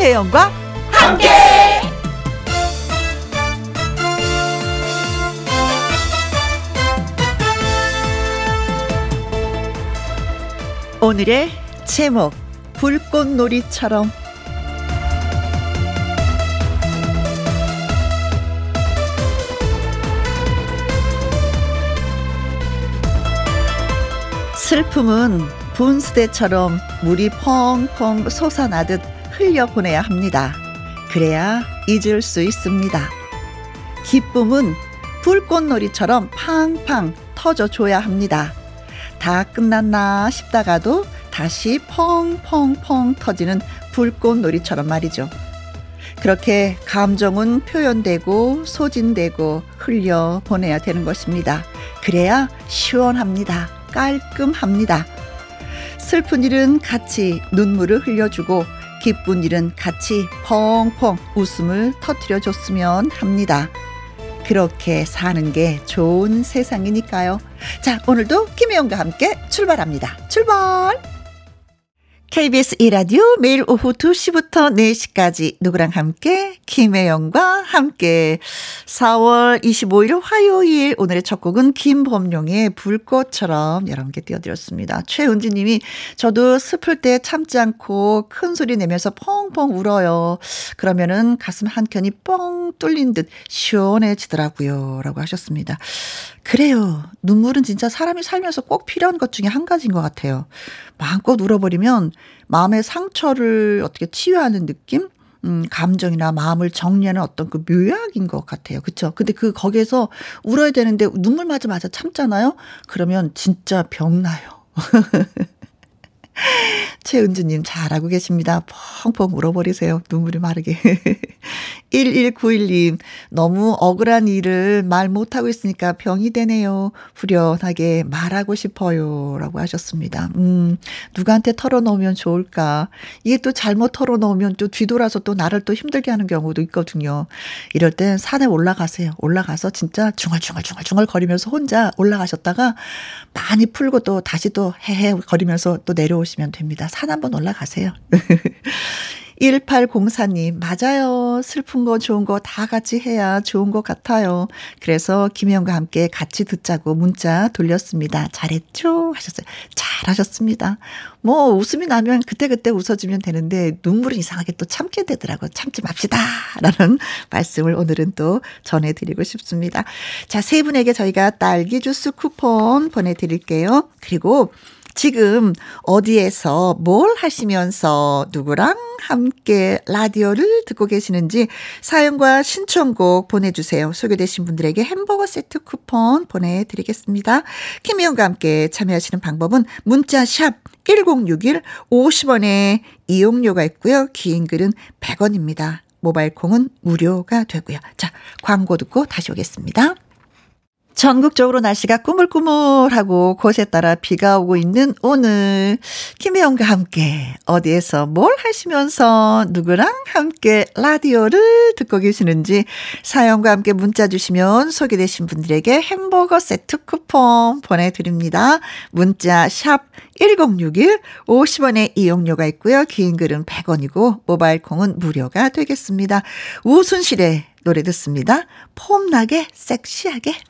김혜영과 함께. 오늘의 제목 불꽃놀이처럼 슬픔은 분수대처럼 물이 펑펑 솟아나듯 흘려 보내야 합니다. 그래야 잊을 수 있습니다. 기쁨은 불꽃놀이처럼 팡팡 터져줘야 합니다. 다 끝났나 싶다가도 다시 펑펑펑 터지는 불꽃놀이처럼 말이죠. 그렇게 감정은 표현되고 소진되고 흘려 보내야 되는 것입니다. 그래야 시원합니다. 깔끔합니다. 슬픈 일은 같이 눈물을 흘려주고 기쁜 일은 같이 펑펑 웃음을 터트려 줬으면 합니다. 그렇게 사는 게 좋은 세상이니까요. 자, 오늘도 김혜영과 함께 출발합니다. 출발! KBS 이라디오 매일 오후 2시부터 4시까지 누구랑 함께 김혜영과 함께 4월 25일 화요일 오늘의 첫 곡은 김범용의 불꽃처럼 여러분께 띄워드렸습니다. 최은지 님이 저도 슬플 때 참지 않고 큰 소리 내면서 펑펑 울어요. 그러면은 가슴 한켠이 뻥 뚫린 듯 시원해지더라고요. 라고 하셨습니다. 그래요. 눈물은 진짜 사람이 살면서 꼭 필요한 것 중에 한 가지인 것 같아요. 마음껏 울어버리면 마음의 상처를 어떻게 치유하는 느낌? 음, 감정이나 마음을 정리하는 어떤 그 묘약인 것 같아요. 그쵸? 근데 그, 거기에서 울어야 되는데 눈물 맞아맞아 참잖아요? 그러면 진짜 병나요. 최은주님 잘하고 계십니다. 펑펑 울어버리세요. 눈물이 마르게. 1191님, 너무 억울한 일을 말 못하고 있으니까 병이 되네요. 후련하게 말하고 싶어요. 라고 하셨습니다. 음, 누구한테 털어놓으면 좋을까. 이게 또 잘못 털어놓으면 또 뒤돌아서 또 나를 또 힘들게 하는 경우도 있거든요. 이럴 땐 산에 올라가세요. 올라가서 진짜 중얼중얼중얼중얼 거리면서 혼자 올라가셨다가 많이 풀고 또 다시 또 헤헤 거리면서 또 내려오시면 됩니다. 산 한번 올라가세요. 1804님, 맞아요. 슬픈 거 좋은 거 다 같이 해야 좋은 것 같아요. 그래서 김혜영과 함께 같이 듣자고 문자 돌렸습니다. 잘했죠? 하셨어요. 잘하셨습니다. 뭐, 웃음이 나면 그때그때 웃어주면 되는데, 눈물은 이상하게 또 참게 되더라고요. 참지 맙시다. 라는 말씀을 오늘은 또 전해드리고 싶습니다. 자, 세 분에게 저희가 딸기 주스 쿠폰 보내드릴게요. 그리고 지금 어디에서 뭘 하시면서 누구랑 함께 라디오를 듣고 계시는지 사연과 신청곡 보내주세요. 소개되신 분들에게 햄버거 세트 쿠폰 보내드리겠습니다. 김희영과 함께 참여하시는 방법은 문자 샵 1061 50원에 이용료가 있고요. 긴 글은 100원입니다. 모바일 콩은 무료가 되고요. 자, 광고 듣고 다시 오겠습니다. 전국적으로 날씨가 꾸물꾸물하고 곳에 따라 비가 오고 있는 오늘 김혜영과 함께 어디에서 뭘 하시면서 누구랑 함께 라디오를 듣고 계시는지 사연과 함께 문자 주시면 소개되신 분들에게 햄버거 세트 쿠폰 보내드립니다. 문자 샵 1061, 50원의 이용료가 있고요. 긴 글은 100원이고 모바일 콩은 무료가 되겠습니다. 우순실의 노래 듣습니다. 폼나게 섹시하게.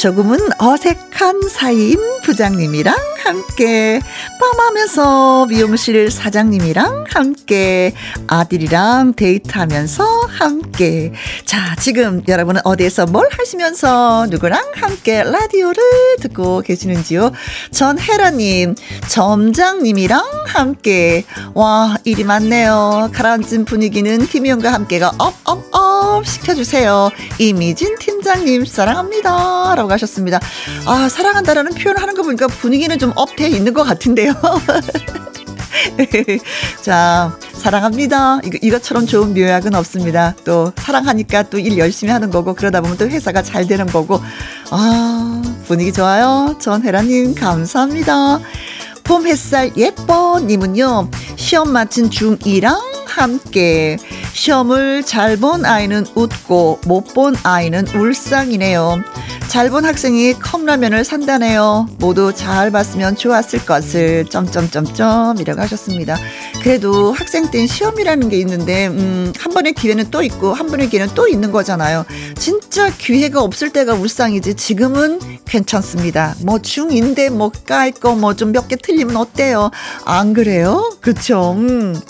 조금은 어색한 사이인 부장님이랑 함께 뻔하면서 미용실 사장님이랑 함께 아들이랑 데이트하면서 함께. 자 지금 여러분은 어디에서 뭘 하시면서 누구랑 함께 라디오를 듣고 계시는지요? 전혜라님 점장님이랑 함께. 와 일이 많네요. 가라앉은 분위기는 김희영과 함께가 업업업 시켜주세요. 이미진 팀장님 사랑합니다. 라고 하셨습니다. 아 사랑한다라는 표현을 하는 거 보니까 분위기는 좀 up돼 있는 것 같은데요. 자, 사랑합니다. 이거, 이것처럼 좋은 묘약은 없습니다. 또, 사랑하니까 또 일 열심히 하는 거고, 그러다 보면 또 회사가 잘 되는 거고. 아, 분위기 좋아요. 전혜라님, 감사합니다. 봄 햇살 예뻐님은요, 시험 마친 중2랑 함께 시험을 잘 본 아이는 웃고 못 본 아이는 울상이네요. 잘 본 학생이 컵라면을 산다네요. 모두 잘 봤으면 좋았을 것을 점점점점이라고 하셨습니다. 그래도 학생 땐 시험이라는 게 있는데 음, 한 번의 기회는 또 있고 한 번의 기회는 또 있는 거잖아요. 진짜 기회가 없을 때가 울상이지 지금은 괜찮습니다. 뭐 중인데 뭐 깔 거 뭐 좀 몇 개 틀리면 어때요? 안 그래요? 그쵸? 음.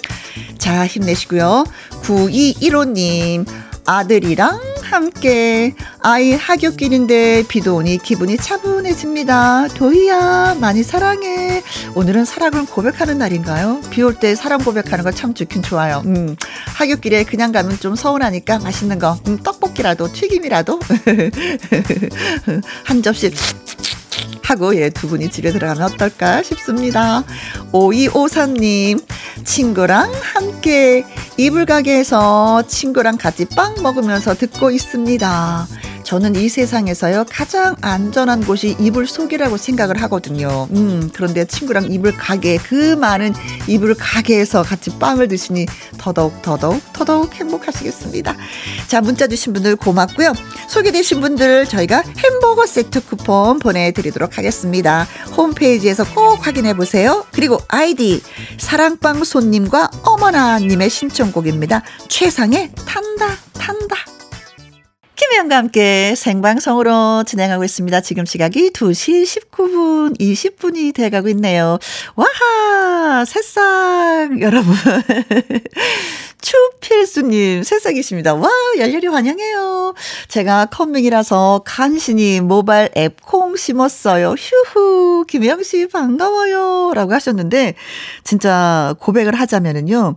자, 힘내시고요. 9215님, 아들이랑 함께 아이 하굣길인데 비도 오니 기분이 차분해집니다. 도희야 많이 사랑해. 오늘은 사랑을 고백하는 날인가요? 비 올 때 사랑 고백하는 거 참 좋긴 좋아요. 음, 하굣길에 그냥 가면 좀 서운하니까 맛있는 거 음, 떡볶이라도 튀김이라도 한 접시 하고 예, 두 분이 집에 들어가면 어떨까 싶습니다. 5253님, 친구랑 함께 이불 가게에서 친구랑 같이 빵 먹으면서 듣고 있습니다. 저는 이 세상에서요 가장 안전한 곳이 이불 속이라고 생각을 하거든요. 음, 그런데 친구랑 이불 가게 그 많은 이불 가게에서 같이 빵을 드시니 더더욱 더더욱 더더욱 행복하시겠습니다. 자 문자 주신 분들 고맙고요. 소개되신 분들 저희가 햄버거 세트 쿠폰 보내드리도록 하겠습니다. 홈페이지에서 꼭 확인해 보세요. 그리고 아이디 사랑빵 손님과 어머나님의 신청곡입니다. 최상의 탄다 탄다. 김혜영과 함께 생방송으로 진행하고 있습니다. 지금 시각이 2시 19분, 20분이 돼가고 있네요. 와하! 새싹, 여러분. 추필수님, 새싹이십니다. 와, 열렬히 환영해요. 제가 컴밍이라서 간신히 모바일 앱 콩 심었어요. 휴후, 김혜영씨 반가워요. 라고 하셨는데, 진짜 고백을 하자면은요,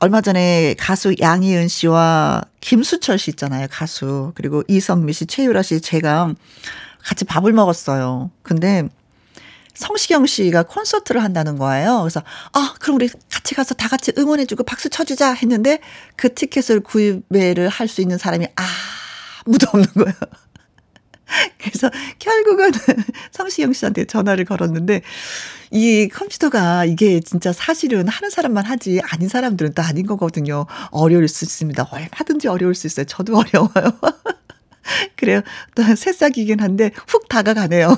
얼마 전에 가수 양희은 씨와 김수철 씨 있잖아요. 가수. 그리고 이성미 씨, 최유라 씨, 제가 같이 밥을 먹었어요. 근데 성시경 씨가 콘서트를 한다는 거예요. 그래서 아 그럼 우리 같이 가서 다 같이 응원해주고 박수 쳐주자 했는데 그 티켓을 구매를 할 수 있는 사람이 아무도 없는 거예요. 그래서 결국은 성시경 씨한테 전화를 걸었는데 이 컴퓨터가 이게 진짜 사실은 하는 사람만 하지 아닌 사람들은 또 아닌 거거든요. 어려울 수 있습니다. 얼마든지 어려울 수 있어요. 저도 어려워요. 그래요. 또 새싹이긴 한데 훅 다가가네요.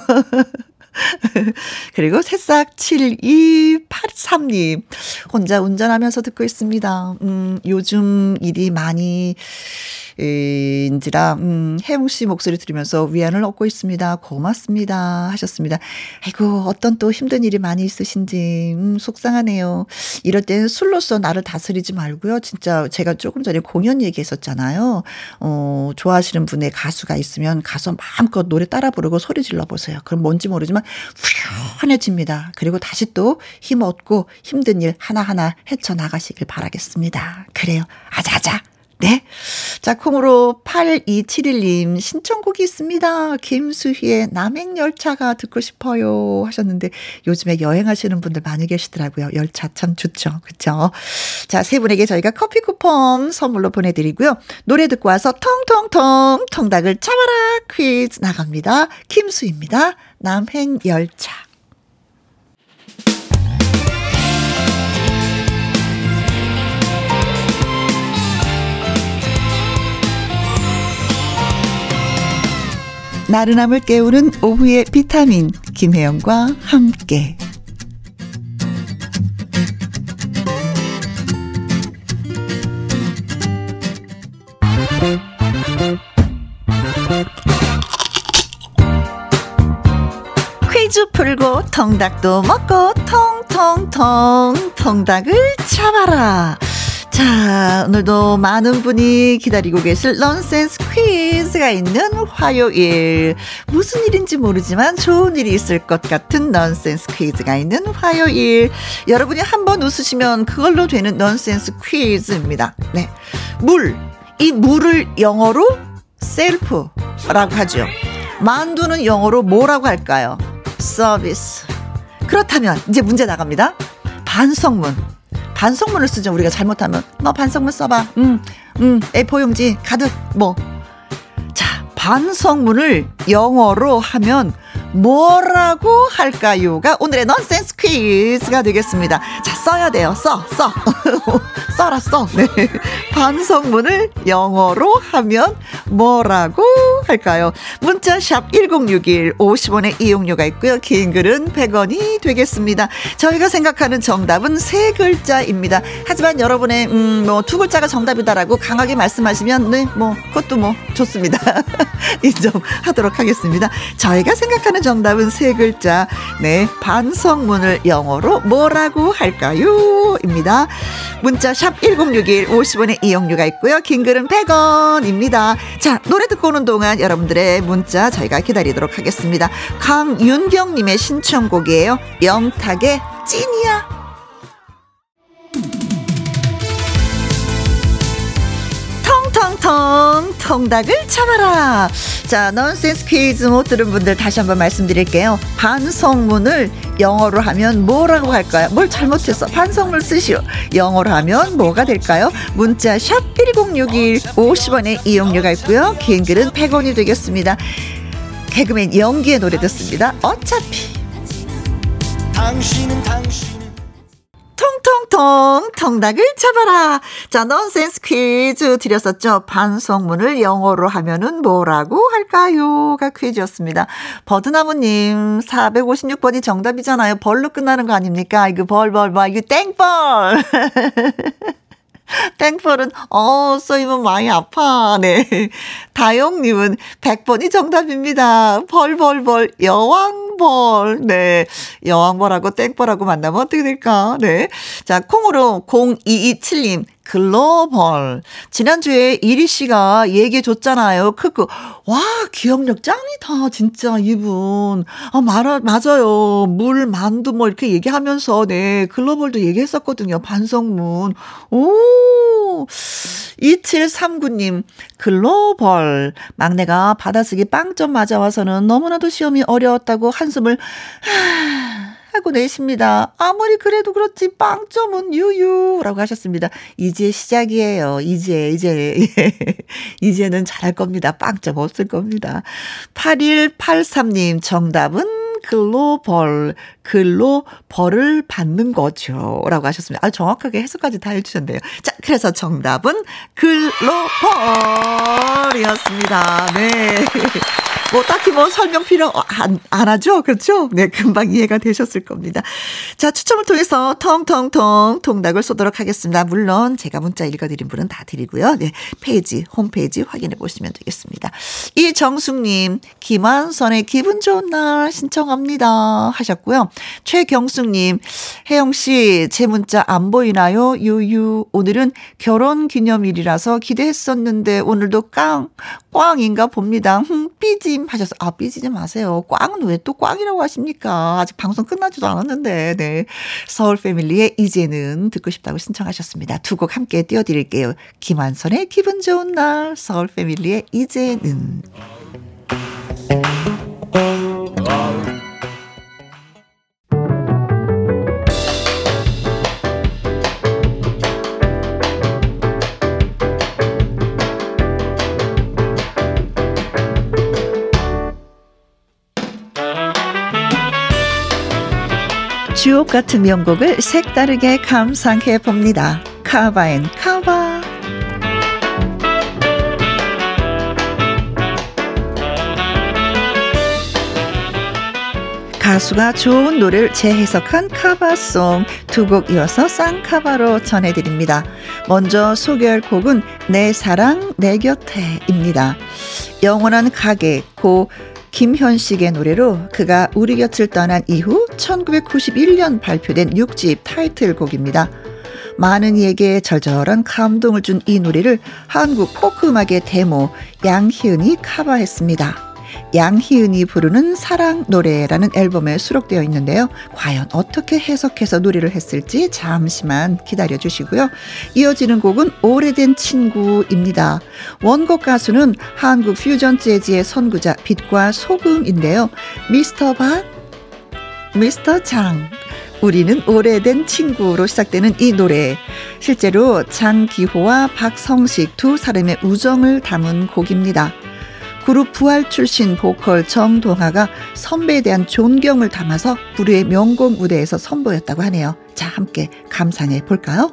그리고 새싹 7283님. 혼자 운전하면서 듣고 있습니다. 음, 요즘 일이 많이 인지라 음, 혜웅 씨 목소리 들으면서 위안을 얻고 있습니다. 고맙습니다. 하셨습니다. 아이고 어떤 또 힘든 일이 많이 있으신지 음, 속상하네요. 이럴 때는 술로서 나를 다스리지 말고요. 진짜 제가 조금 전에 공연 얘기했었잖아요. 어, 좋아하시는 분의 가수가 있으면 가서 마음껏 노래 따라 부르고 소리 질러 보세요. 그럼 뭔지 모르지만 후련해집니다. 그리고 다시 또 힘 얻고 힘든 일 하나하나 헤쳐나가시길 바라겠습니다. 그래요. 아자아자. 네. 자, 콩으로 8271님 신청곡이 있습니다. 김수희의 남행열차가 듣고 싶어요 하셨는데 요즘에 여행하시는 분들 많이 계시더라고요. 열차 참 좋죠. 그쵸? 자, 세 분에게 저희가 커피 쿠폰 선물로 보내드리고요. 노래 듣고 와서 통통통 통닭을 잡아라 퀴즈 나갑니다. 김수희입니다. 남행 열차. 나른함을 깨우는 오후의 비타민 김혜영과 함께 풀고 통닭도 먹고 통통통 통닭을 잡아라 자, 오늘도 많은 분이 기다리고 계실 넌센스 퀴즈가 있는 화요일. 무슨 일인지 모르지만 좋은 일이 있을 것 같은 넌센스 퀴즈가 있는 화요일. 여러분이 한 번 웃으시면 그걸로 되는 넌센스 퀴즈입니다. 네. 물. 이 물을 영어로 셀프라고 하죠. 만두는 영어로 뭐라고 할까요? 서비스. 그렇다면 이제 문제 나갑니다. 반성문. 반성문을 쓰죠. 우리가 잘못하면. 너 반성문 써봐. 음, 음, A4용지 가득, 뭐. 자, 반성문을 영어로 하면 뭐라고 할까요?가 오늘의 넌센스 퀴즈가 되겠습니다. 자, 써야 돼요. 써, 써. 써라, 써. 네. 반성문을 영어로 하면 뭐라고 할까요? 문자 샵 1061 50원의 이용료가 있고요. 긴 글은 100원이 되겠습니다. 저희가 생각하는 정답은 세 글자입니다. 하지만 여러분의, 음, 뭐, 두 글자가 정답이다라고 강하게 말씀하시면, 네, 뭐, 그것도 뭐, 좋습니다. 인정하도록 하겠습니다. 저희가 생각하는 정답은 세 글자. 네. 반성문을 영어로 뭐라고 할까요? 입니다. 문자 샵 1061 50원의 이용료가 있고요. 긴 글은 100원입니다. 자, 노래 듣고 오는 동안 여러분들의 문자 저희가 기다리도록 하겠습니다. 강윤경님의 신청곡이에요. 영탁의 찐이야. 텅텅 통닭을 참아라. 자, 넌센스 퀴즈 못 들은 분들 다시 한번 말씀드릴게요. 반성문을 영어로 하면 뭐라고 할까요? 뭘 잘못했어? 반성문 쓰시오. 영어로 하면 뭐가 될까요? 문자 샵 1061 50원의 이용료가 있고요. 긴 글은 100원이 되겠습니다. 개그맨 연기의 노래 듣습니다. 어차피. 당신은 당신. 통통통 통닭을 잡아라. 자, 넌센스 퀴즈 드렸었죠. 반성문을 영어로 하면은 뭐라고 할까요?가 퀴즈였습니다. 버드나무님 456번이 정답이잖아요. 벌로 끝나는 거 아닙니까? 이거 벌벌벌 이거 땡벌. 땡벌은, 어, 써이면 많이 아파. 네. 다용님은 100번이 정답입니다. 벌벌벌, 여왕벌. 네. 여왕벌하고 땡벌하고 만나면 어떻게 될까? 네. 자, 콩으로 0227님. 글로벌. 지난주에 이리 씨가 얘기해 줬잖아요. 크크. 와, 기억력 짱이다. 진짜 이분. 아, 말아, 맞아요. 물, 만두 뭐 이렇게 얘기하면서, 네. 글로벌도 얘기했었거든요. 반성문. 오! 2739님, 글로벌. 막내가 받아쓰기 빵점 맞아와서는 너무나도 시험이 어려웠다고 한숨을, 하, 하고 내십니다. 아무리 그래도 그렇지 빵점은 유유라고 하셨습니다. 이제 시작이에요. 이제 이제 이제는 잘할 겁니다. 빵점 없을 겁니다. 8183님 정답은 글로벌, 글로 벌을 받는 거죠. 라고 하셨습니다. 아, 정확하게 해석까지 다 해주셨네요. 자, 그래서 정답은 글로벌이었습니다. 네. 뭐 딱히 뭐 설명 필요 안, 안 하죠? 그렇죠? 네, 금방 이해가 되셨을 겁니다. 자, 추첨을 통해서 텅텅텅 통닭을 쏘도록 하겠습니다. 물론 제가 문자 읽어드린 분은 다 드리고요. 네, 페이지, 홈페이지 확인해 보시면 되겠습니다. 이정숙님, 김한선의 기분 좋은 날 신청합니다. 하셨고요. 최경숙님, 혜영씨, 제 문자 안 보이나요? 유유. 오늘은 결혼 기념일이라서 기대했었는데 오늘도 깡, 꽝인가 봅니다. 흠, 삐짐 하셔서, 아, 삐지지 마세요. 꽝은 왜 또 꽝이라고 하십니까? 아직 방송 끝나지도 않았는데, 네. 서울 패밀리의 이제는 듣고 싶다고 신청하셨습니다. 두 곡 함께 띄워드릴게요. 김한선의 기분 좋은 날, 서울 패밀리의 이제는. 주옥 같은 명곡을 색다르게 감상해 봅니다. 카바앤 카바. 가수가 좋은 노래를 재해석한 카바송 두 곡 이어서 쌍카바로 전해드립니다. 먼저 소개할 곡은 내 사랑 내 곁에입니다. 영원한 가게 고 김현식의 노래로 그가 우리 곁을 떠난 이후 1991년 발표된 6집 타이틀곡입니다. 많은 이에게 절절한 감동을 준 이 노래를 한국 포크 음악의 데모 양희은이 카바했습니다. 양희은이 부르는 사랑 노래라는 앨범에 수록되어 있는데요. 과연 어떻게 해석해서 노래를 했을지 잠시만 기다려 주시고요. 이어지는 곡은 오래된 친구입니다. 원곡 가수는 한국 퓨전 재즈의 선구자 빛과 소금인데요. 미스터 박, 미스터 장, 우리는 오래된 친구로 시작되는 이 노래. 실제로 장기호와 박성식 두 사람의 우정을 담은 곡입니다. 그룹 부활 출신 보컬 정동아가 선배에 대한 존경을 담아서 부류의 명곡 무대에서 선보였다고 하네요. 자, 함께 감상해 볼까요?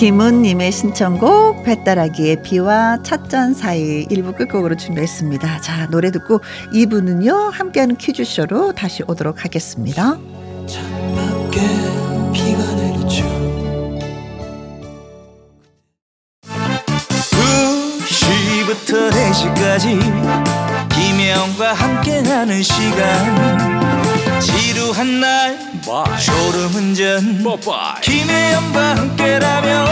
김은님의 신청곡 배따라기의 비와 찻잔 사이 1부 끝곡으로 준비했습니다. 자 노래 듣고 2부는요 함께하는 퀴즈쇼로 다시 오도록 하겠습니다. 창 밖에 비가 내리죠. 2시부터 4시까지 김혜영과 함께하는 시간. 지루한 날 졸음운전. 김혜영과 함께라면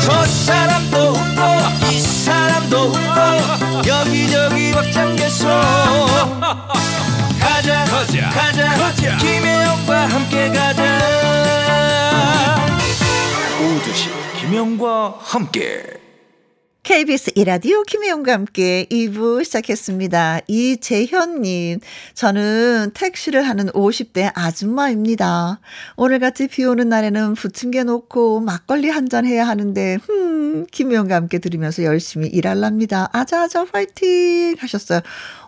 저 사람도 웃고 이 사람도 웃고 여기저기 벅장개소 가자 가자 가자, 가자. 김혜영과 함께 가자 오두시 김혜영과 함께 KBS 이라디오 김혜영과 함께 2부 시작했습니다. 이재현님, 저는 택시를 하는 50대 아줌마입니다. 오늘같이 비 오는 날에는 부침개 놓고 막걸리 한 잔 해야 하는데, 흠, 김혜영과 함께 들으면서 열심히 일할랍니다. 아자아자 화이팅! 하셨어요.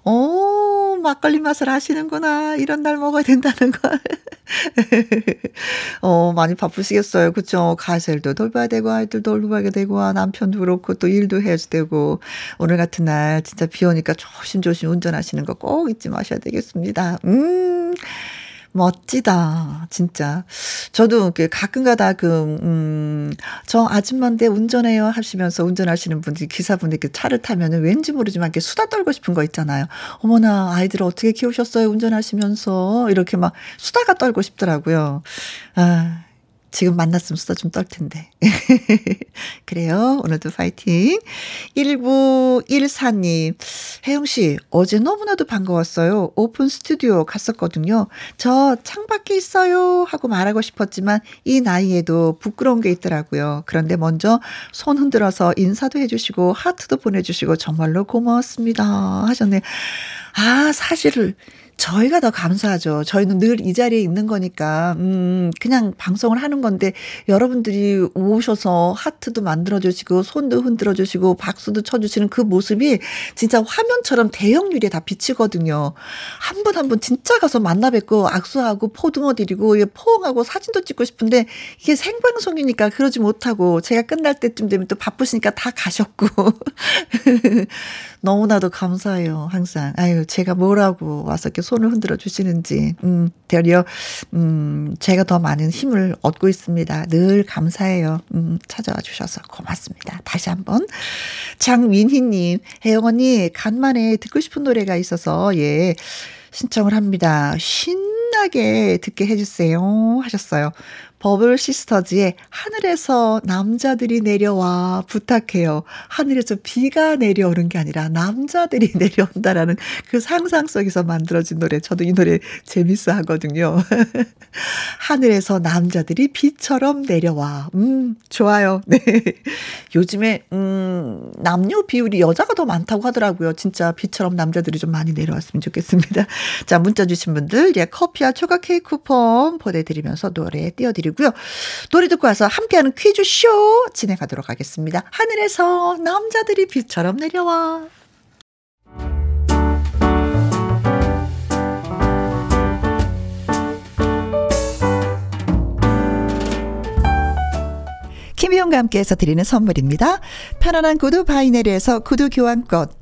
오, 막걸리 맛을 아시는구나. 이런 날 먹어야 된다는 걸. 어, 많이 바쁘시겠어요. 그쵸? 가셀도 돌봐야 되고, 아이들도 돌봐야 되고, 남편도 그렇고, 또 일도 해야 되고. 오늘 같은 날 진짜 비 오니까 조심조심 운전하시는 거 꼭 잊지 마셔야 되겠습니다. 음. 멋지다. 진짜. 저도 가끔 가다 그, 음, 저 아줌마인데 운전해요 하시면서 운전하시는 분들이 기사분들 이 차를 타면은 왠지 모르지만 이렇게 수다 떨고 싶은 거 있잖아요. 어머나, 아이들을 어떻게 키우셨어요? 운전하시면서. 이렇게 막 수다가 떨고 싶더라고요. 아, 지금 만났으면 수다 좀 떨 텐데. 그래요. 오늘도 파이팅. 1914님. 혜영씨, 어제 너무나도 반가웠어요. 오픈 스튜디오 갔었거든요. 저 창밖에 있어요. 하고 말하고 싶었지만 이 나이에도 부끄러운 게 있더라고요. 그런데 먼저 손 흔들어서 인사도 해주시고 하트도 보내주시고 정말로 고마웠습니다. 하셨네. 아, 사실을. 저희가 더 감사하죠. 저희는 늘 이 자리에 있는 거니까, 음, 그냥 방송을 하는 건데, 여러분들이 오셔서 하트도 만들어주시고, 손도 흔들어주시고, 박수도 쳐주시는 그 모습이 진짜 화면처럼 대형률에 다 비치거든요. 한 분 한분 진짜 가서 만나 뵙고, 악수하고, 포등어 드리고, 포옹하고 사진도 찍고 싶은데, 이게 생방송이니까 그러지 못하고, 제가 끝날 때쯤 되면 또 바쁘시니까 다 가셨고. 너무나도 감사해요, 항상. 아유, 제가 뭐라고 와서 이렇게 손을 흔들어 주시는지, 음, 되려, 음, 제가 더 많은 힘을 얻고 있습니다. 늘 감사해요. 음, 찾아와 주셔서 고맙습니다. 다시 한번. 장민희님, 혜영 언니, 간만에 듣고 싶은 노래가 있어서, 예, 신청을 합니다. 신나게 듣게 해주세요. 하셨어요. 버블 시스터즈의 하늘에서 남자들이 내려와 부탁해요. 하늘에서 비가 내려오는 게 아니라 남자들이 내려온다라는 그 상상 속에서 만들어진 노래. 저도 이 노래 재밌어 하거든요. 하늘에서 남자들이 비처럼 내려와. 음, 좋아요. 네. 요즘에, 음, 남녀 비율이 여자가 더 많다고 하더라고요. 진짜 비처럼 남자들이 좀 많이 내려왔으면 좋겠습니다. 자, 문자 주신 분들, 예, 커피와 초각 케이크 쿠폰 보내드리면서 노래 띄워드리고 드리고요. 노래 듣고 와서 함께하는 퀴즈쇼 진행하도록 하겠습니다. 하늘에서 남자들이 빛처럼 내려와. 김희용과 함께해서 드리는 선물입니다. 편안한 구두 바이네리에서 구두 교환권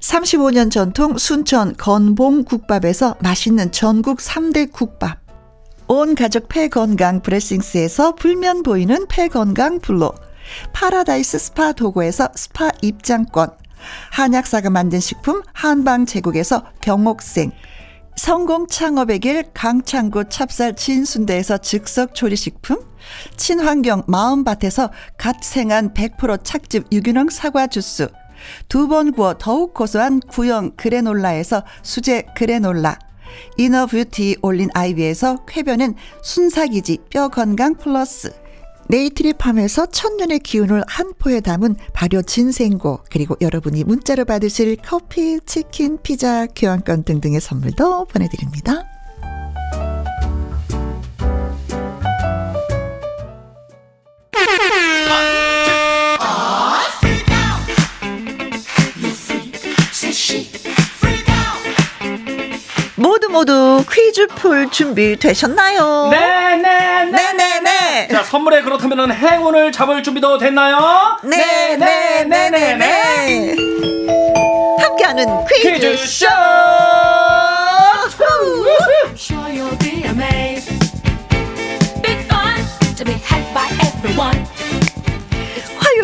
35년 전통 순천 건봉 국밥에서 맛있는 전국 3대 국밥. 온 가족 폐건강 브레싱스에서 불면 보이는 폐건강 블로. 파라다이스 스파 도고에서 스파 입장권. 한약사가 만든 식품 한방 제국에서 경옥생. 성공 창업의 길 강창구 찹쌀 진순대에서 즉석 조리식품. 친환경 마음밭에서 갓 생산한 100% 착즙 유기농 사과 주스 두 번 구워 더욱 고소한 구형 그래놀라에서 수제 그래놀라. inner beauty 올린 아이비에서 쾌변은 순사기지 뼈 건강 플러스. 네이트리팜에서 천년의 기운을 한 포에 담은 발효 진생고. 그리고 여러분이 문자로 받으실 커피, 치킨, 피자, 교환권 등등의 선물도 보내드립니다. 모두 퀴즈 풀 준비 되셨나요? 네, 네, 네, 네, 네. 자, 선물에 그렇다면 행운을 잡을 준비도 됐나요? 네, 네, 네, 네, 네. 함께하는 퀴즈 퀴즈 쇼.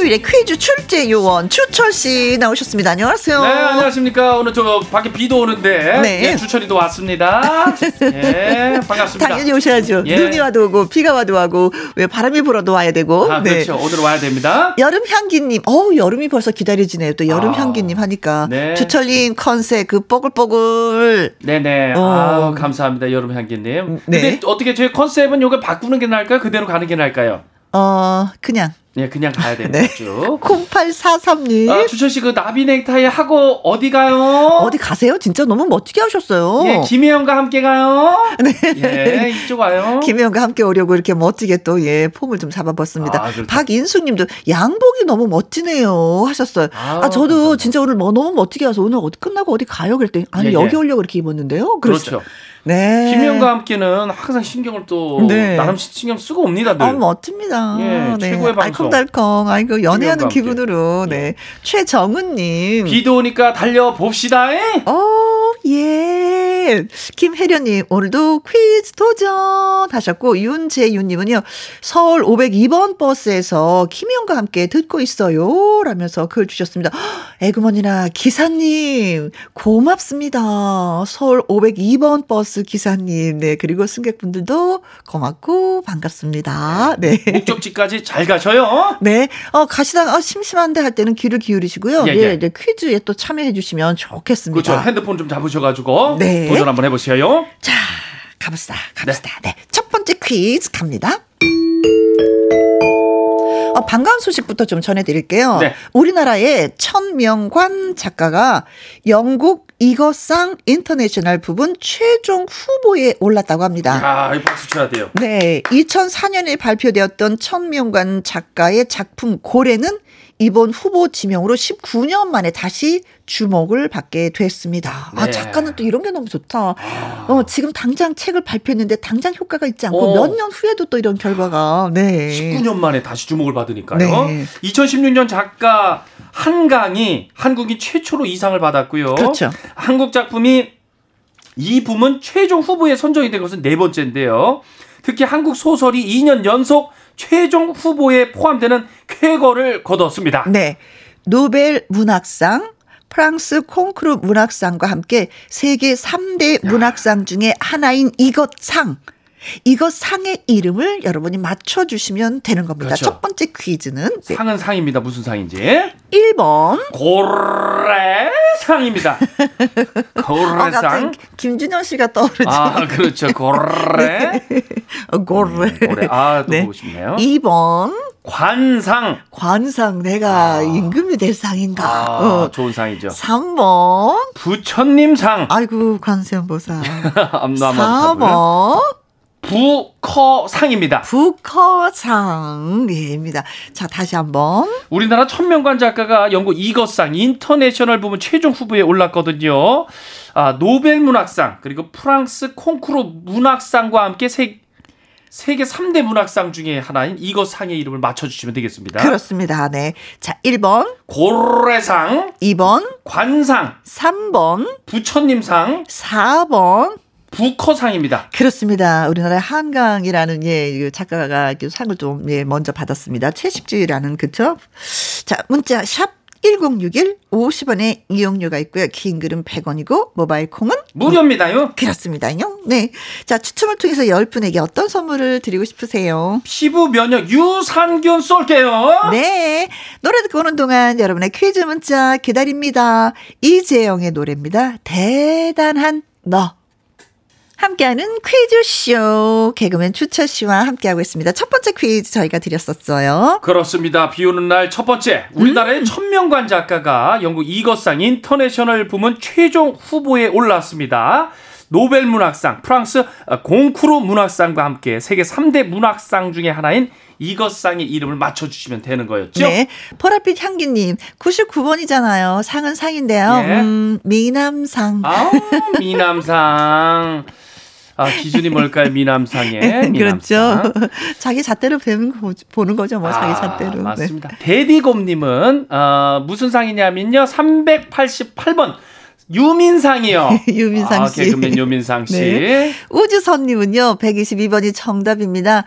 화요일에 퀴즈 출제 요원 추철 씨 나오셨습니다. 안녕하세요. 네, 안녕하십니까. 오늘 저 밖에 비도 오는데 네. 예, 주철이도 왔습니다. 예, 반갑습니다. 당연히 오셔야죠. 예. 눈이 와도 오고 비가 와도 와고 왜 바람이 불어도 와야 되고. 아, 네. 그렇죠. 오늘 와야 됩니다. 여름 향기님, 어우 여름이 벌써 기다려지네요. 또 여름 아, 향기님 하니까 네. 주철님 컨셉 그 뽀글뽀글. 네네. 어. 아 감사합니다. 여름 향기님. 네. 근데 어떻게 저희 컨셉은 요거 바꾸는 게 나을까요? 그대로 가는 게 나을까요? 어 그냥 예, 그냥 가야 됩니다. 네. 쭉. 0843님 아, 주철 씨그 나비 넥타이 하고 어디 가요? 어디 가세요? 진짜 너무 멋지게 하셨어요. 예, 김혜영과 함께 가요. 네. 예, 이쪽 와요. 김혜영과 함께 오려고 이렇게 멋지게 또, 예, 폼을 좀 잡아봤습니다. 아. 박인숙 님도 양복이 너무 멋지네요. 하셨어요. 아, 아, 저도 감사합니다. 진짜 오늘 뭐 너무 멋지게 와서 오늘 어디 끝나고 어디 가요? 그랬더니, 아니, 예, 여기 예. 오려고 이렇게 입었는데요. 그렇죠. 네. 김혜영과 함께는 항상 신경을 또 네. 나름 신경 쓰고 옵니다. 늘. 아, 멋집니다. 예, 최고의 방송. 알콩달콩. 아이고, 연애하는 김혜영과 함께. 기분으로. 네. 최정은님. 비도 오니까 달려 봅시다. 어, 예. 김혜련 님, 오늘도 퀴즈 도전 하셨고, 윤재윤 님은요, 서울 502번 버스에서 김희영과 함께 듣고 있어요. 라면서 글 주셨습니다. 헉, 에그머니나 기사님, 고맙습니다. 서울 502번 버스 기사님, 네. 그리고 승객분들도 고맙고 반갑습니다. 네. 목적지까지 잘 가셔요. 네. 어, 가시다가 아, 심심한데 할 때는 귀를 기울이시고요. 예, 예, 예. 네, 퀴즈에 또 참여해 주시면 좋겠습니다. 그렇죠. 핸드폰 좀 잡으셔 가지고 네. 도전 한번 해보세요. 자, 가봅시다. 가봅시다. 네. 첫 번째 퀴즈 갑니다. 어, 반가운 소식부터 좀 전해드릴게요. 네. 우리나라의 천명관 작가가 영국 이거상 인터내셔널 부분 최종 후보에 올랐다고 합니다. 아, 이 박수 쳐야 돼요. 네, 2004년에 발표되었던 천명관 작가의 작품 고래는 이번 후보 지명으로 19년 만에 다시 주목을 받게 됐습니다. 아, 네. 작가는 또 이런 게 너무 좋다. 어, 지금 당장 책을 발표했는데 당장 효과가 있지 않고 어. 몇년 후에도 또 이런 결과가, 네. 19년 만에 다시 주목을 받으니까요. 네. 2016년 작가 한강이 한국인 최초로 이상을 받았고요. 그렇죠. 한국 작품이 이 부문 최종 후보에 선정이 된 것은 네 번째인데요. 특히 한국 소설이 2년 연속 최종 후보에 포함되는 쾌거를 거뒀습니다. 네. 노벨 문학상, 프랑스 콩쿠르 문학상과 함께 세계 3대 문학상 중에 하나인 이것상. 이것 상의 이름을 여러분이 맞춰주시면 되는 겁니다. 그렇죠. 첫 번째 퀴즈는 네. 상은 상입니다. 무슨 상인지? 1번. 고래상입니다. 어, 고래상. 갑자기 김준현 씨가 떠오르지. 아, 그렇죠. 고래. 어, 고래. 고래. 아, 또 네. 보고 싶네요. 2번. 관상. 관상. 내가 아. 임금이 될 상인가. 아, 어. 좋은 상이죠. 3번. 부처님 상. 아이고, 관세음보살. 암나만 4번. 부커상입니다. 부커상입니다. 자, 다시 한번. 우리나라 천명관 작가가 영국 이것상 International 부문 최종 후보에 올랐거든요. 아, 노벨 문학상 그리고 프랑스 콩쿠르 문학상과 함께 세, 세계 3대 문학상 중에 하나인 이것상의 이름을 맞춰주시면 되겠습니다. 그렇습니다. 네. 자, 1번, 고래상, 2번, 관상, 3번, 부처님상, 4번. 부커상입니다. 그렇습니다. 우리나라의 한강이라는 예, 이 작가가 그 상을 좀 예, 먼저 받았습니다. 채식주의라는 그쵸? 자, 문자 샵 1061, 50원의 이용료가 있고요. 긴 글은 100원이고 모바일 콩은 무료입니다요. 그렇습니다요. 네. 자, 추첨을 통해서 10분에게 어떤 선물을 드리고 싶으세요? 피부 면역 유산균 쏠게요. 네. 노래 듣고 오는 동안 여러분의 퀴즈 문자 기다립니다. 이재영의 노래입니다. 대단한 너. 함께하는 퀴즈쇼. 개그맨 주철 씨와 함께하고 있습니다. 첫 번째 퀴즈 저희가 드렸었어요. 그렇습니다. 비 오는 날 첫 번째 우리나라의 천명관 작가가 영국 이것상 International 부문 최종 후보에 올랐습니다. 노벨 문학상, 프랑스 공쿠르 문학상과 함께 세계 3대 문학상 중에 하나인 이것상의 이름을 맞춰주시면 되는 거였죠. 네. 보랏빛 향기님, 99번이잖아요. 상은 상인데요. 예. 음, 미남상. 아우 미남상. 아 기준이 뭘까요? 미남상의 미남상. 그렇죠. 자기 잣대로 배우는 거, 보는 거죠. 뭐, 자기 아, 잣대로. 네. 맞습니다. 데디곰님은 어, 무슨 상이냐면요. 388번 유민상이요. 유민상 아, 씨. 개그맨 유민상 씨. 네. 우주선님은요, 122번이 정답입니다.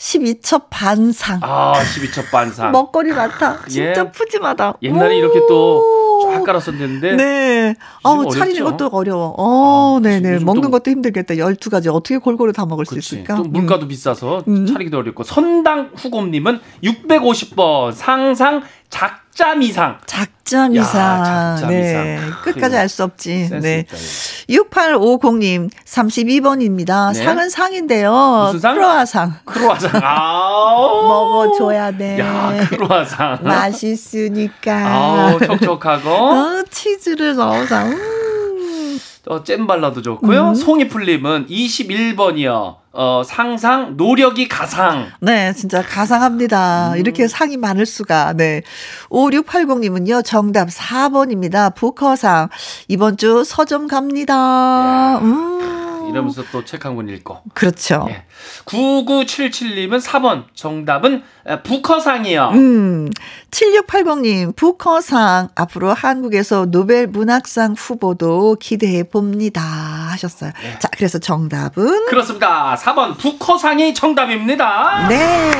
12첩 반상. 아, 12첩 반상. 먹거리 많다. 진짜 예. 푸짐하다. 옛날에 오. 이렇게 또쫙 깔았었는데 네. 아우? 차리는 것도 어려워. 어, 아, 네네. 먹는 또- 것도 힘들겠다. 12가지. 어떻게 골고루 다 먹을 수 그렇지. 있을까? 또 물가도 비싸서 음. 차리기도 어렵고 선당 후곰님은 650번 상상 작 자미상. 작자미상. 야, 작자미상. 네. 끝까지 이거 알수 없지. 네. 있다, 이거. 6850님, 32번입니다. 네. 상은 상인데요. 무슨 상? 크로아상. 크로아상. 아. 먹어줘야 돼. 야, 크로아상. 맛있으니까. 아우, 촉촉하고. 어, 치즈를 넣어서. 음. 어, 잼 발라도 좋고요. 송이풀님은 21번이요. 어, 상상, 노력이 가상. 네, 진짜 가상합니다. 음. 이렇게 상이 많을 수가. 네. 5680님은요, 정답 4번입니다. 부커상. 이번 주 서점 갑니다. 음. 이러면서 또 책 한 권 읽고. 그렇죠. 예. 9977님은 4번. 정답은 에, 부커상이요. 음, 7680님, 부커상, 앞으로 한국에서 노벨 문학상 후보도 기대해 봅니다. 하셨어요. 네. 자, 그래서 정답은? 그렇습니다. 4번 부커상이 정답입니다. 네.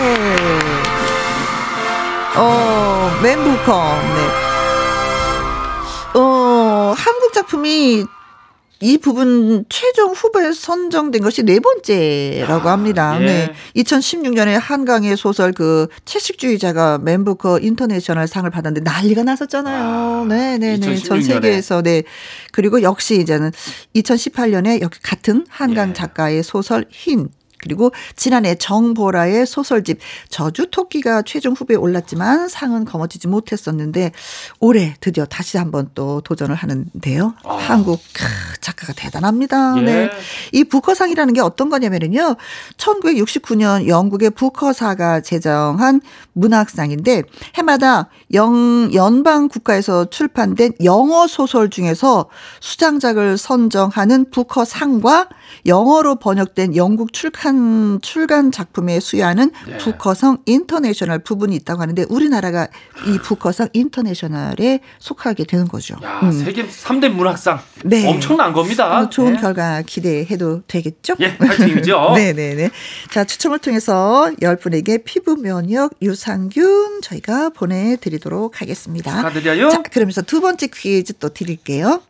어, 맨부커, 네. 어, 한국 작품이 이 부분 최종 후보에 선정된 것이 네 번째라고 야, 합니다. 예. 네. 2016년에 한강의 소설 그 채식주의자가 맨부커 인터내셔널 상을 받았는데 난리가 났었잖아요. 와, 네, 네, 네. 전 2016년에. 세계에서 네. 그리고 역시 이제는 2018년에 여기 같은 한강 예. 작가의 소설 흰 그리고 지난해 정보라의 소설집 저주 토끼가 최종 후보에 올랐지만 상은 거머쥐지 못했었는데 올해 드디어 다시 한번 또 도전을 하는데요. 아. 한국 크, 작가가 대단합니다. 예. 네. 이 부커상이라는 게 어떤 거냐면은요. 1969년 영국의 부커사가 제정한 문학상인데 해마다 영, 연방 국가에서 출판된 영어 소설 중에서 수상작을 선정하는 부커상과 영어로 번역된 영국 출간 출간 작품에 수여하는 예. 부커상 인터내셔널 부문이 있다고 하는데 우리나라가 이 부커상 인터내셔널에 속하게 되는 거죠. 야, 음. 세계 3대 문학상. 네. 엄청난 겁니다. 어, 좋은 네. 결과 기대해도 되겠죠? 예, 파이팅이죠. 네네네. 자, 추첨을 통해서 10분에게 피부 면역 유산균 저희가 보내드리도록 하겠습니다. 축하드려요. 자, 그러면서 두 번째 퀴즈 또 드릴게요.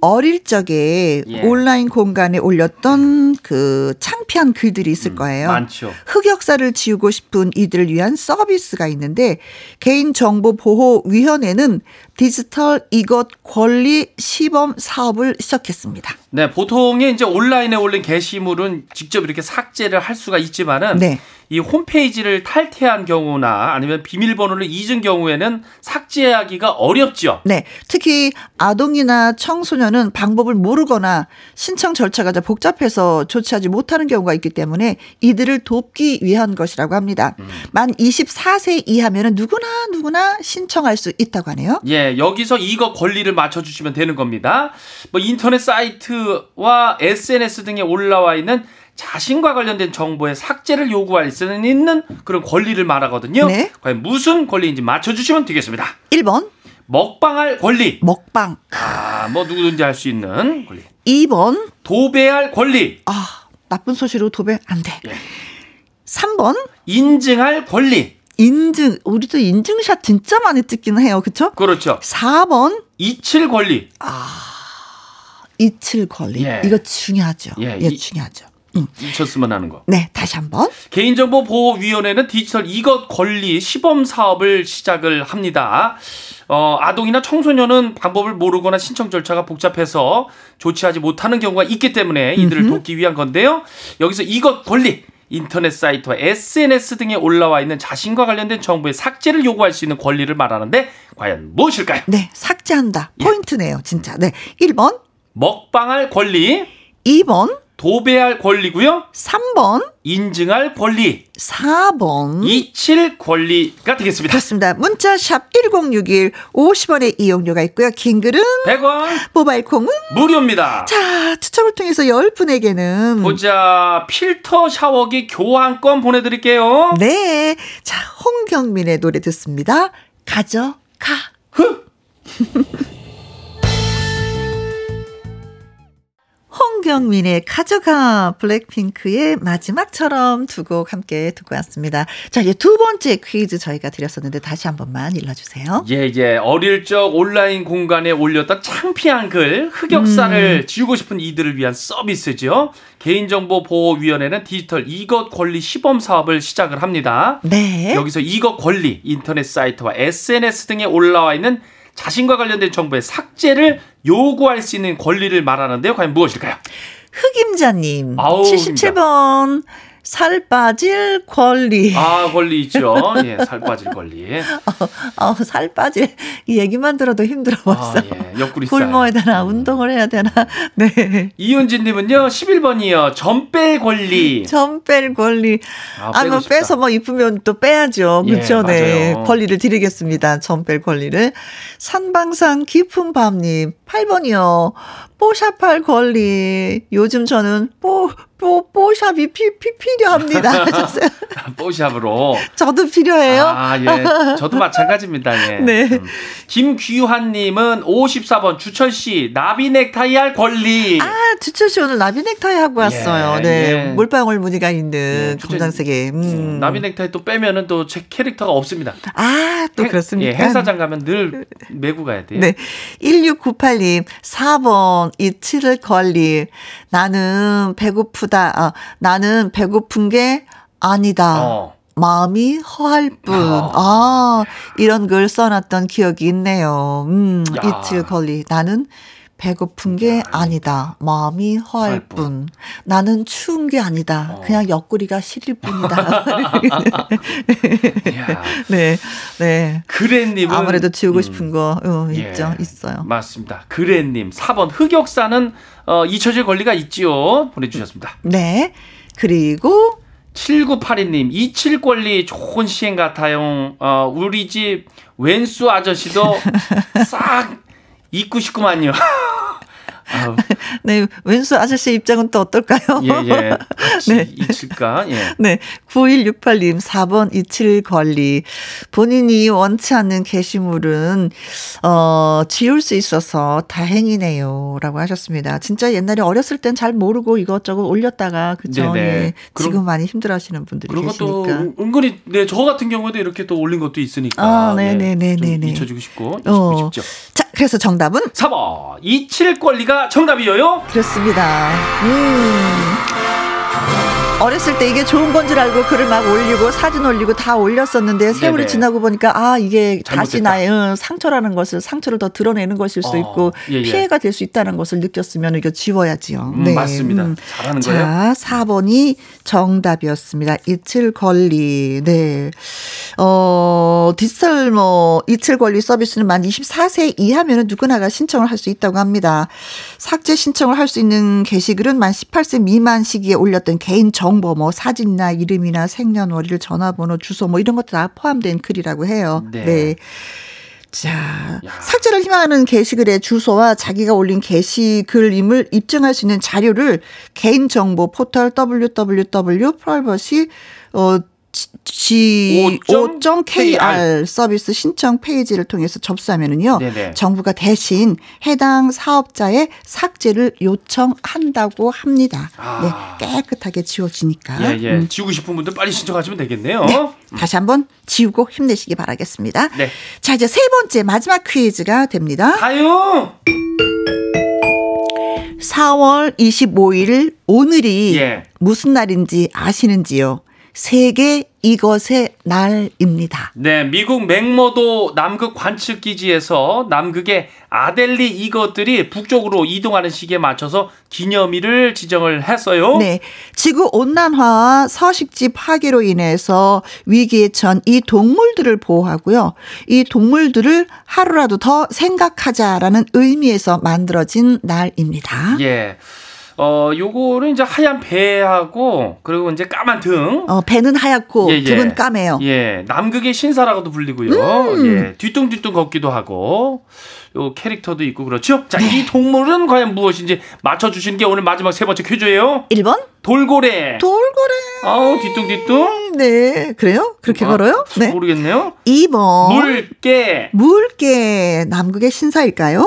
어릴 적에 예. 온라인 공간에 올렸던 그 창피한 글들이 있을 음, 거예요. 많죠. 흑역사를 지우고 싶은 이들을 위한 서비스가 있는데 개인정보보호위원회는 디지털 이것 권리 시범 사업을 시작했습니다. 네, 보통의 이제 온라인에 올린 게시물은 직접 이렇게 삭제를 할 수가 있지만은 네. 이 홈페이지를 탈퇴한 경우나 아니면 비밀번호를 잊은 경우에는 삭제하기가 어렵죠. 네. 특히 아동이나 청소년 은 방법을 모르거나 신청 절차가 좀 복잡해서 조치하지 못하는 경우가 있기 때문에 이들을 돕기 위한 것이라고 합니다. 음. 만 24세 이하면은 누구나 누구나 신청할 수 있다고 하네요. 예, 여기서 이거 권리를 맞춰 주시면 되는 겁니다. 뭐 인터넷 사이트와 SNS 등에 올라와 있는 자신과 관련된 정보의 삭제를 요구할 수 있는 그런 권리를 말하거든요. 네. 과연 무슨 권리인지 맞춰 주시면 되겠습니다. 1번 먹방할 권리. 먹방. 아, 뭐 누구든지 할 수 있는 권리. 2번 도배할 권리. 아, 나쁜 소식으로 도배 안 돼. 예. 3번 인증할 권리. 인증. 우리도 인증샷 진짜 많이 찍기는 해요. 그쵸? 그렇죠. 4번 이칠 권리. 이칠 권리. 예. 이거 중요하죠. 예, 예, 이- 중요하죠. 잊혔으면 하는 거. 네, 다시 한번. 개인정보보호위원회는 디지털 이것 권리 시범 사업을 시작을 합니다. 어, 아동이나 청소년은 방법을 모르거나 신청 절차가 복잡해서 조치하지 못하는 경우가 있기 때문에 이들을 돕기 위한 건데요. 여기서 이것 권리 인터넷 사이트와 SNS 등에 올라와 있는 자신과 관련된 정보의 삭제를 요구할 수 있는 권리를 말하는데 과연 무엇일까요? 네, 삭제한다. 예. 포인트네요, 진짜. 네. 1번, 먹방할 권리, 2번, 도배할 권리고요. 3번, 인증할 권리, 4번. 이칠 권리가 되겠습니다. 그렇습니다. 문자 샵 1061, 50원의 이용료가 있고요. 긴 글은 100원 모바일 콩은 무료입니다. 자, 추첨을 통해서 10분에게는 보자 필터 샤워기 교환권 보내 드릴게요. 네. 자, 홍경민의 노래 듣습니다. 가져가. 홍경민의 가져가 블랙핑크의 마지막처럼 두 곡 함께 듣고 왔습니다. 자, 이제 두 번째 퀴즈 저희가 드렸었는데 다시 한 번만 일러주세요. 예, 예. 어릴 적 온라인 공간에 올렸던 창피한 글, 흑역사를 지우고 싶은 이들을 위한 서비스죠. 개인정보보호위원회는 디지털 이것 권리 시범 사업을 시작을 합니다. 네. 여기서 이것 권리, 인터넷 사이트와 SNS 등에 올라와 있는 자신과 관련된 정보의 삭제를 요구할 수 있는 권리를 말하는데요. 과연 무엇일까요? 흑임자님, 아우, 77번. 살 빠질 권리. 아, 권리 있죠. 예, 살 빠질 권리. 어, 살 빠질 이 얘기만 들어도 힘들어 벌써. 아, 예. 옆구리. 굶어야 되나 운동을 해야 되나. 네. 이윤진 님은요, 11번이요. 점 뺄 권리. 점 뺄 권리. 아, 아, 뭐. 빼서 뭐 이쁘면 또 빼야죠. 예, 그렇죠. 네. 맞아요. 권리를 드리겠습니다. 점 뺄 권리를. 산방산 깊은 밤 님 8번이요. 뽀샵할 권리. 요즘 저는 뽀, 뽀, 뽀샵이 피, 피, 필요합니다. 뽀샵으로. 저도 필요해요. 아, 예. 저도 마찬가지입니다. 예. 네. 음. 김귀환님은 54번 주철씨, 나비 넥타이 할 권리. 아, 주철 씨 오늘 나비 넥타이 하고 왔어요. 예, 네. 예. 몰빵울 무늬가 있는 예, 검정색의. 음. 나비 넥타이 또 빼면은 또 제 캐릭터가 없습니다. 아, 또 행- 그렇습니까? 예, 행사장 가면 늘 메고 가야 돼요. 네. 1698님, 4번, 이 치를 권리. 나는 배고프다. 아, 나는 배고픈 게 아니다. 어. 마음이 허할 뿐. 어. 아, 이런 글 써놨던 기억이 있네요. 음, 야. 이칠 권리. 나는 배고픈 게 아니다. 마음이 허할 뿐. 뿐. 나는 추운 게 아니다. 어. 그냥 옆구리가 시릴 뿐이다. 네, 네. 그래님은 아무래도 지우고 음, 싶은 거 어, 예. 있죠, 있어요. 맞습니다. 그래님 4번 흑역사는 어, 잊혀질 권리가 있지요. 보내주셨습니다. 네. 그리고 7982님, 이칠 권리 좋은 시행 같아요. 어, 우리 집 왼수 아저씨도 싹 잊고 싶구만요. 아우, 네 왼수 아저씨 입장은 또 어떨까요? 예, 예. 네. 잊힐까? 예. 네, 9168님 4번 이칠 권리. 본인이 원치 않는 게시물은 어 지울 수 있어서 다행이네요 라고 하셨습니다. 진짜 옛날에 어렸을 땐 잘 모르고 이것저것 올렸다가 그죠? 예, 그럼- 지금 많이 힘들어 하시는 분들이 그리고 또 계시니까. 은- 은근히 네, 저 같은 경우에도 이렇게 또 올린 것도 있으니까. 아, 예, 네네네네네. 좀 잊혀지고 싶고, 잊고 어. 싶죠. 자, 그래서 정답은 4번, 이칠 권리가 정답이에요. 그렇습니다. 음. 어렸을 때 이게 좋은 건 줄 알고 글을 막 올리고 사진 올리고 다 올렸었는데 세월이 네네. 지나고 보니까 아 이게 다시 잘못됐다. 나의 응, 상처라는 것을 상처를 더 드러내는 것일 수 어, 있고 예, 예. 피해가 될 수 있다는 것을 느꼈으면 이거 지워야지요. 음, 맞습니다. 잘하는 거예요. 자, 4번이 정답이었습니다. 이틀 권리. 네. 어, 디지털 뭐 이틀 권리 서비스는 만 24세 이하면 누구나가 신청을 할 수 있다고 합니다. 삭제 신청을 할 수 있는 게시글은 만 18세 미만 시기에 올렸던 개인 정보 뭐 사진이나 이름이나 생년월일 전화번호 주소 뭐 이런 것도 다 포함된 글이라고 해요. 네. 네. 자, 삭제를 희망하는 게시글의 주소와 자기가 올린 게시글임을 입증할 수 있는 자료를 개인정보 포털 www privacy 어 G 5.kr 서비스 신청 페이지를 통해서 접수하면은요. 네네. 정부가 대신 해당 사업자의 삭제를 요청한다고 합니다. 아. 네, 깨끗하게 지워지니까. 예, 예. 음. 지우고 싶은 분들 빨리 신청하시면 되겠네요. 네. 다시 한번 지우고 힘내시기 바라겠습니다. 네. 자, 이제 세 번째 마지막 퀴즈가 됩니다. 가요. 4월 25일 오늘이 예. 무슨 날인지 아시는지요? 세계 이것의 날입니다. 네, 미국 맥머도 남극 관측 기지에서 남극의 아델리 이것들이 북쪽으로 이동하는 시기에 맞춰서 기념일을 지정을 했어요. 네. 지구 온난화와 서식지 파괴로 인해서 위기에 처한 이 동물들을 보호하고요. 이 동물들을 하루라도 더 생각하자라는 의미에서 만들어진 날입니다. 예. 어, 요거는 이제 하얀 배하고 그리고 이제 까만 등. 어, 배는 하얗고 예, 예. 등은 까매요. 예, 남극의 신사라고도 불리고요. 음. 예, 뒤뚱뒤뚱 걷기도 하고 요 캐릭터도 있고 그렇죠. 자, 네. 이 동물은 과연 무엇인지 맞춰 주시는 게 오늘 마지막 세 번째 퀴즈예요. 1번 돌고래. 돌고래. 아우, 뒤뚱뒤뚱. 네. 그래요? 그렇게 아, 걸어요? 네. 모르겠네요. 2번 물개, 물개 남극의 신사일까요?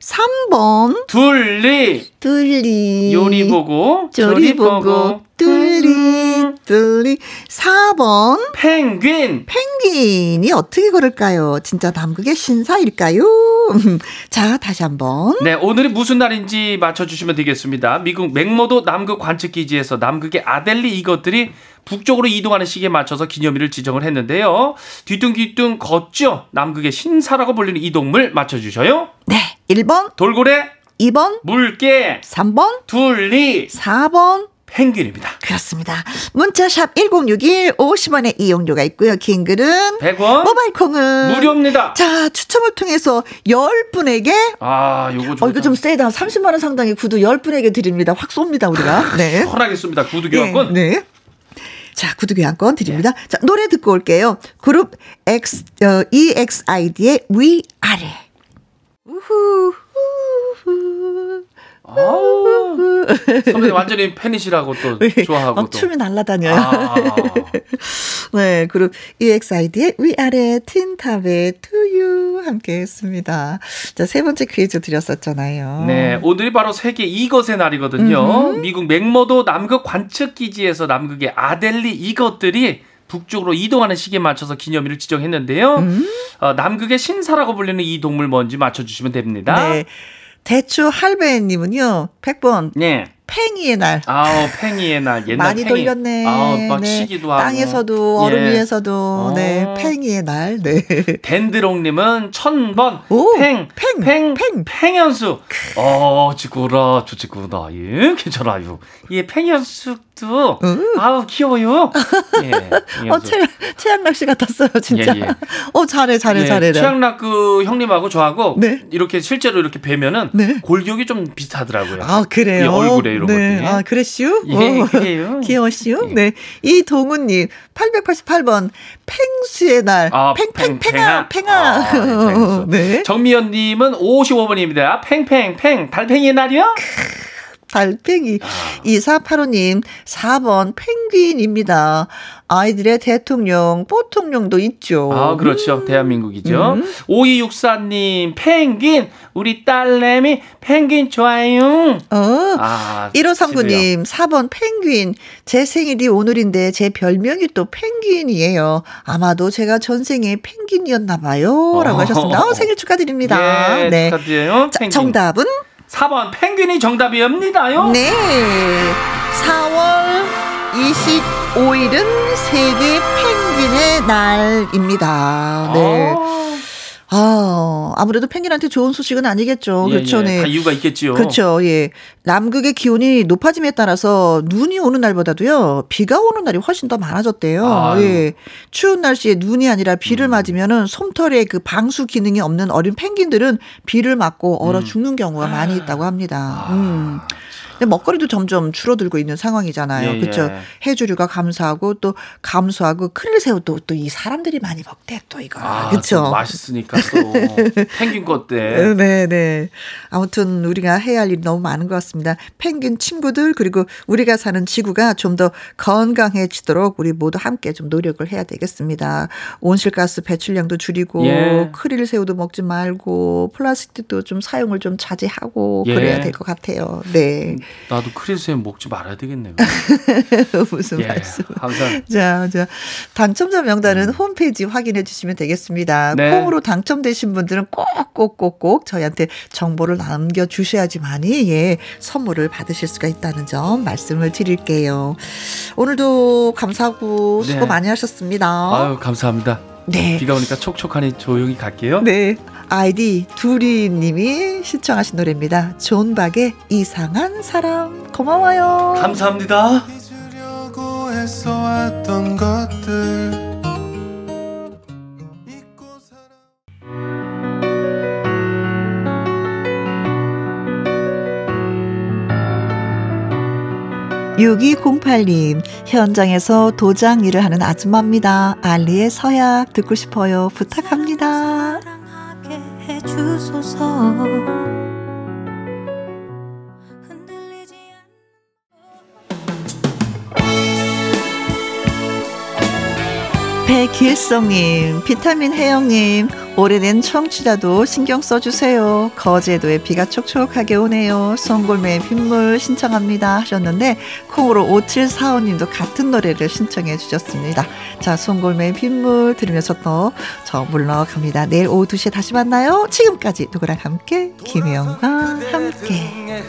3번 둘리, 뚫리 요리 보고, 조리 보고 음. 뚫리 4번 펭귄. 펭귄이 어떻게 걸을까요? 진짜 남극의 신사일까요? 자, 다시 한번. 네, 오늘이 무슨 날인지 맞춰주시면 되겠습니다. 미국 맥모도 남극 관측기지에서 남극의 아델리 이것들이 북쪽으로 이동하는 시기에 맞춰서 기념일을 지정을 했는데요. 뒤뚱뒤뚱 걷죠. 남극의 신사라고 불리는 이 동물 맞춰주셔요. 네. 1번, 돌고래, 2번, 물개, 3번, 둘리, 4번. 펭귄입니다. 그렇습니다. 문자샵 1061 50원의 이용료가 있고요. 긴 글은 100원, 모바일 콩은 무료입니다. 자, 추첨을 통해서 10분에게 아, 요거 좀. 어, 이거 좀 세다. 30만 원 상당의 구두 10분에게 드립니다. 확 쏩니다, 우리가. 네. 편하게 씁니다. 구두 교환권. 네. 네. 자, 구두 교환권 드립니다. 자, 노래 듣고 올게요. 그룹 X, 어, EXID의 위아래. 우후, 우후. 선배님 완전히 팬이시라고 또 좋아하고 어, 또. 춤이 날라다녀요. 아, 네, 그룹 EXID의 위아래 틴탑의 To You 함께 했습니다. 자, 세 번째 퀴즈 드렸었잖아요. 네, 오늘이 바로 세계 이것의 날이거든요. 미국 맥머도 남극 관측 기지에서 남극의 아델리 이것들이 북쪽으로 이동하는 시기에 맞춰서 기념일을 지정했는데요. 음. 어, 남극의 신사라고 불리는 이 동물 뭔지 맞춰주시면 됩니다. 네. 대추 할배님은요, 100번, 네. 팽이의 날. 아우 팽이의 날 옛날 많이 팽이. 돌렸네. 아우 막 네. 치기도 하고. 땅에서도 얼음 예. 위에서도 네 어. 팽이의 날. 네. 덴드롱 님은 천번 오, 팽, 팽, 팽, 팽. 팽현수. 어, 지구라, 좋지구나. 예, 괜찮아요. 예, 팽현수도 아우 귀여워요. 예, 어 팽현수. 최 최양락 씨 같았어요 진짜. 예, 예. 어 잘해 잘해 예, 잘해. 최양락 그 형님하고 저하고 네. 이렇게 실제로 이렇게 뵈면은 네. 골격이 좀 비슷하더라고요. 아 그래요. 이 얼굴에 이런 네. 것들이. 아 그랬슈? 예, 어. 그래요. 귀여워슈? 예. 네. 이동훈님 888번 팽수의 날. 아, 팽팽팽아 팽팽아. 팽아. 아. 네. 정미연님은 55번입니다. 팽팽 팽 달팽이의 날이요? 달팽이. 아. 2485님, 4번 펭귄입니다. 아이들의 대통령, 뽀통령도 있죠. 아, 그렇죠. 대한민국이죠. 음. 5264님, 펭귄, 우리 딸내미, 펭귄 좋아요. 어. 아, 1539님, 4번 펭귄. 제 생일이 오늘인데 제 별명이 또 펭귄이에요. 아마도 제가 전생에 펭귄이었나 봐요. 라고 어. 하셨습니다. 어, 생일 축하드립니다. 예, 네. 축하드려요. 자. 정답은? 4번, 펭귄이 정답이옵니다요. 네. 4월 25일은 세계 펭귄의 날입니다. 네. 아, 아무래도 펭귄한테 좋은 소식은 아니겠죠. 예, 그렇죠. 예. 네. 다 이유가 있겠지요. 그렇죠. 예. 남극의 기온이 높아짐에 따라서 눈이 오는 날보다도요, 비가 오는 날이 훨씬 더 많아졌대요. 아유. 예. 추운 날씨에 눈이 아니라 비를 음. 맞으면은 솜털에 그 방수 기능이 없는 어린 펭귄들은 비를 맞고 얼어 음. 죽는 경우가 많이 있다고 합니다. 아. 음. 근데 먹거리도 점점 줄어들고 있는 상황이잖아요. 예, 그렇죠. 예. 해조류가 감소하고 또 감소하고 크릴새우도 또 이 사람들이 많이 먹대 또 이거. 아, 그렇죠. 또 맛있으니까 또 펭귄 것때 네, 네. 아무튼 우리가 해야 할 일이 너무 많은 것 같습니다. 펭귄 친구들 그리고 우리가 사는 지구가 좀 더 건강해지도록 우리 모두 함께 좀 노력을 해야 되겠습니다. 온실가스 배출량도 줄이고 예. 크릴 새우도 먹지 말고 플라스틱도 좀 사용을 좀 자제하고 예. 그래야 될 것 같아요. 네. 나도 크리스에 먹지 말아야 되겠네요. 무슨 예, 말씀? 항상 자, 자, 당첨자 명단은 홈페이지 확인해 주시면 되겠습니다. 네. 콩으로 당첨되신 분들은 꼭, 꼭, 꼭, 꼭 저희한테 정보를 남겨 주셔야지만이, 예, 선물을 받으실 수가 있다는 점 말씀을 드릴게요. 오늘도 감사하고 수고 네. 많이 하셨습니다. 아유 감사합니다. 네. 비가 오니까 촉촉하니 조용히 갈게요. 네. 아이디 두리님이 신청하신 노래입니다. 존 박의 이상한 사람. 고마워요. 감사합니다. 잊으려고 애써 왔던 것들 6208님, 현장에서 도장 일을 하는 아줌마입니다. 알리의 서약 듣고 싶어요. 부탁합니다. 사랑 백길성님, 비타민 혜영님, 오래된 청취자도 신경 써주세요. 거제도에 비가 촉촉하게 오네요. 송골매의 빗물 신청합니다. 하셨는데, 콩으로 5745님도 같은 노래를 신청해 주셨습니다. 자, 송골매의 빗물 들으면서 또 저 물러갑니다. 내일 오후 2시에 다시 만나요. 지금까지 누구랑 함께, 김혜영과 함께.